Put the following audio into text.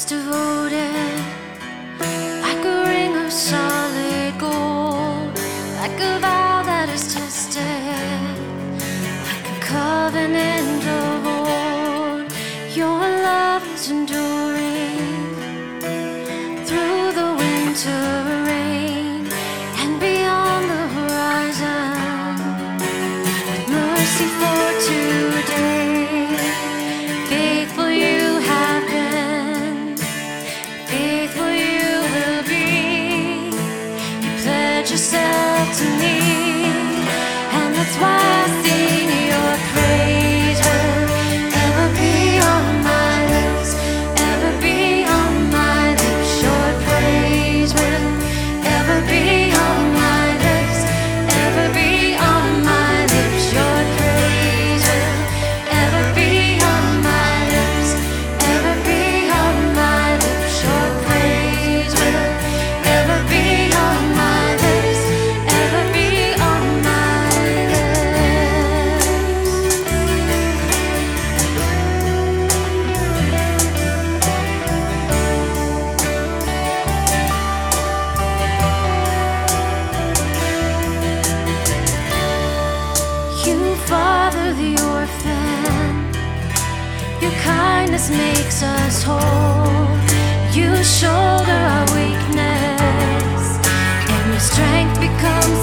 lips devoted like a ring of solid gold, like a vow that is tested, like a covenant of old. Your love is enduring. yourself to me. kindness makes us whole. You shoulder our weakness, and your strength becomes.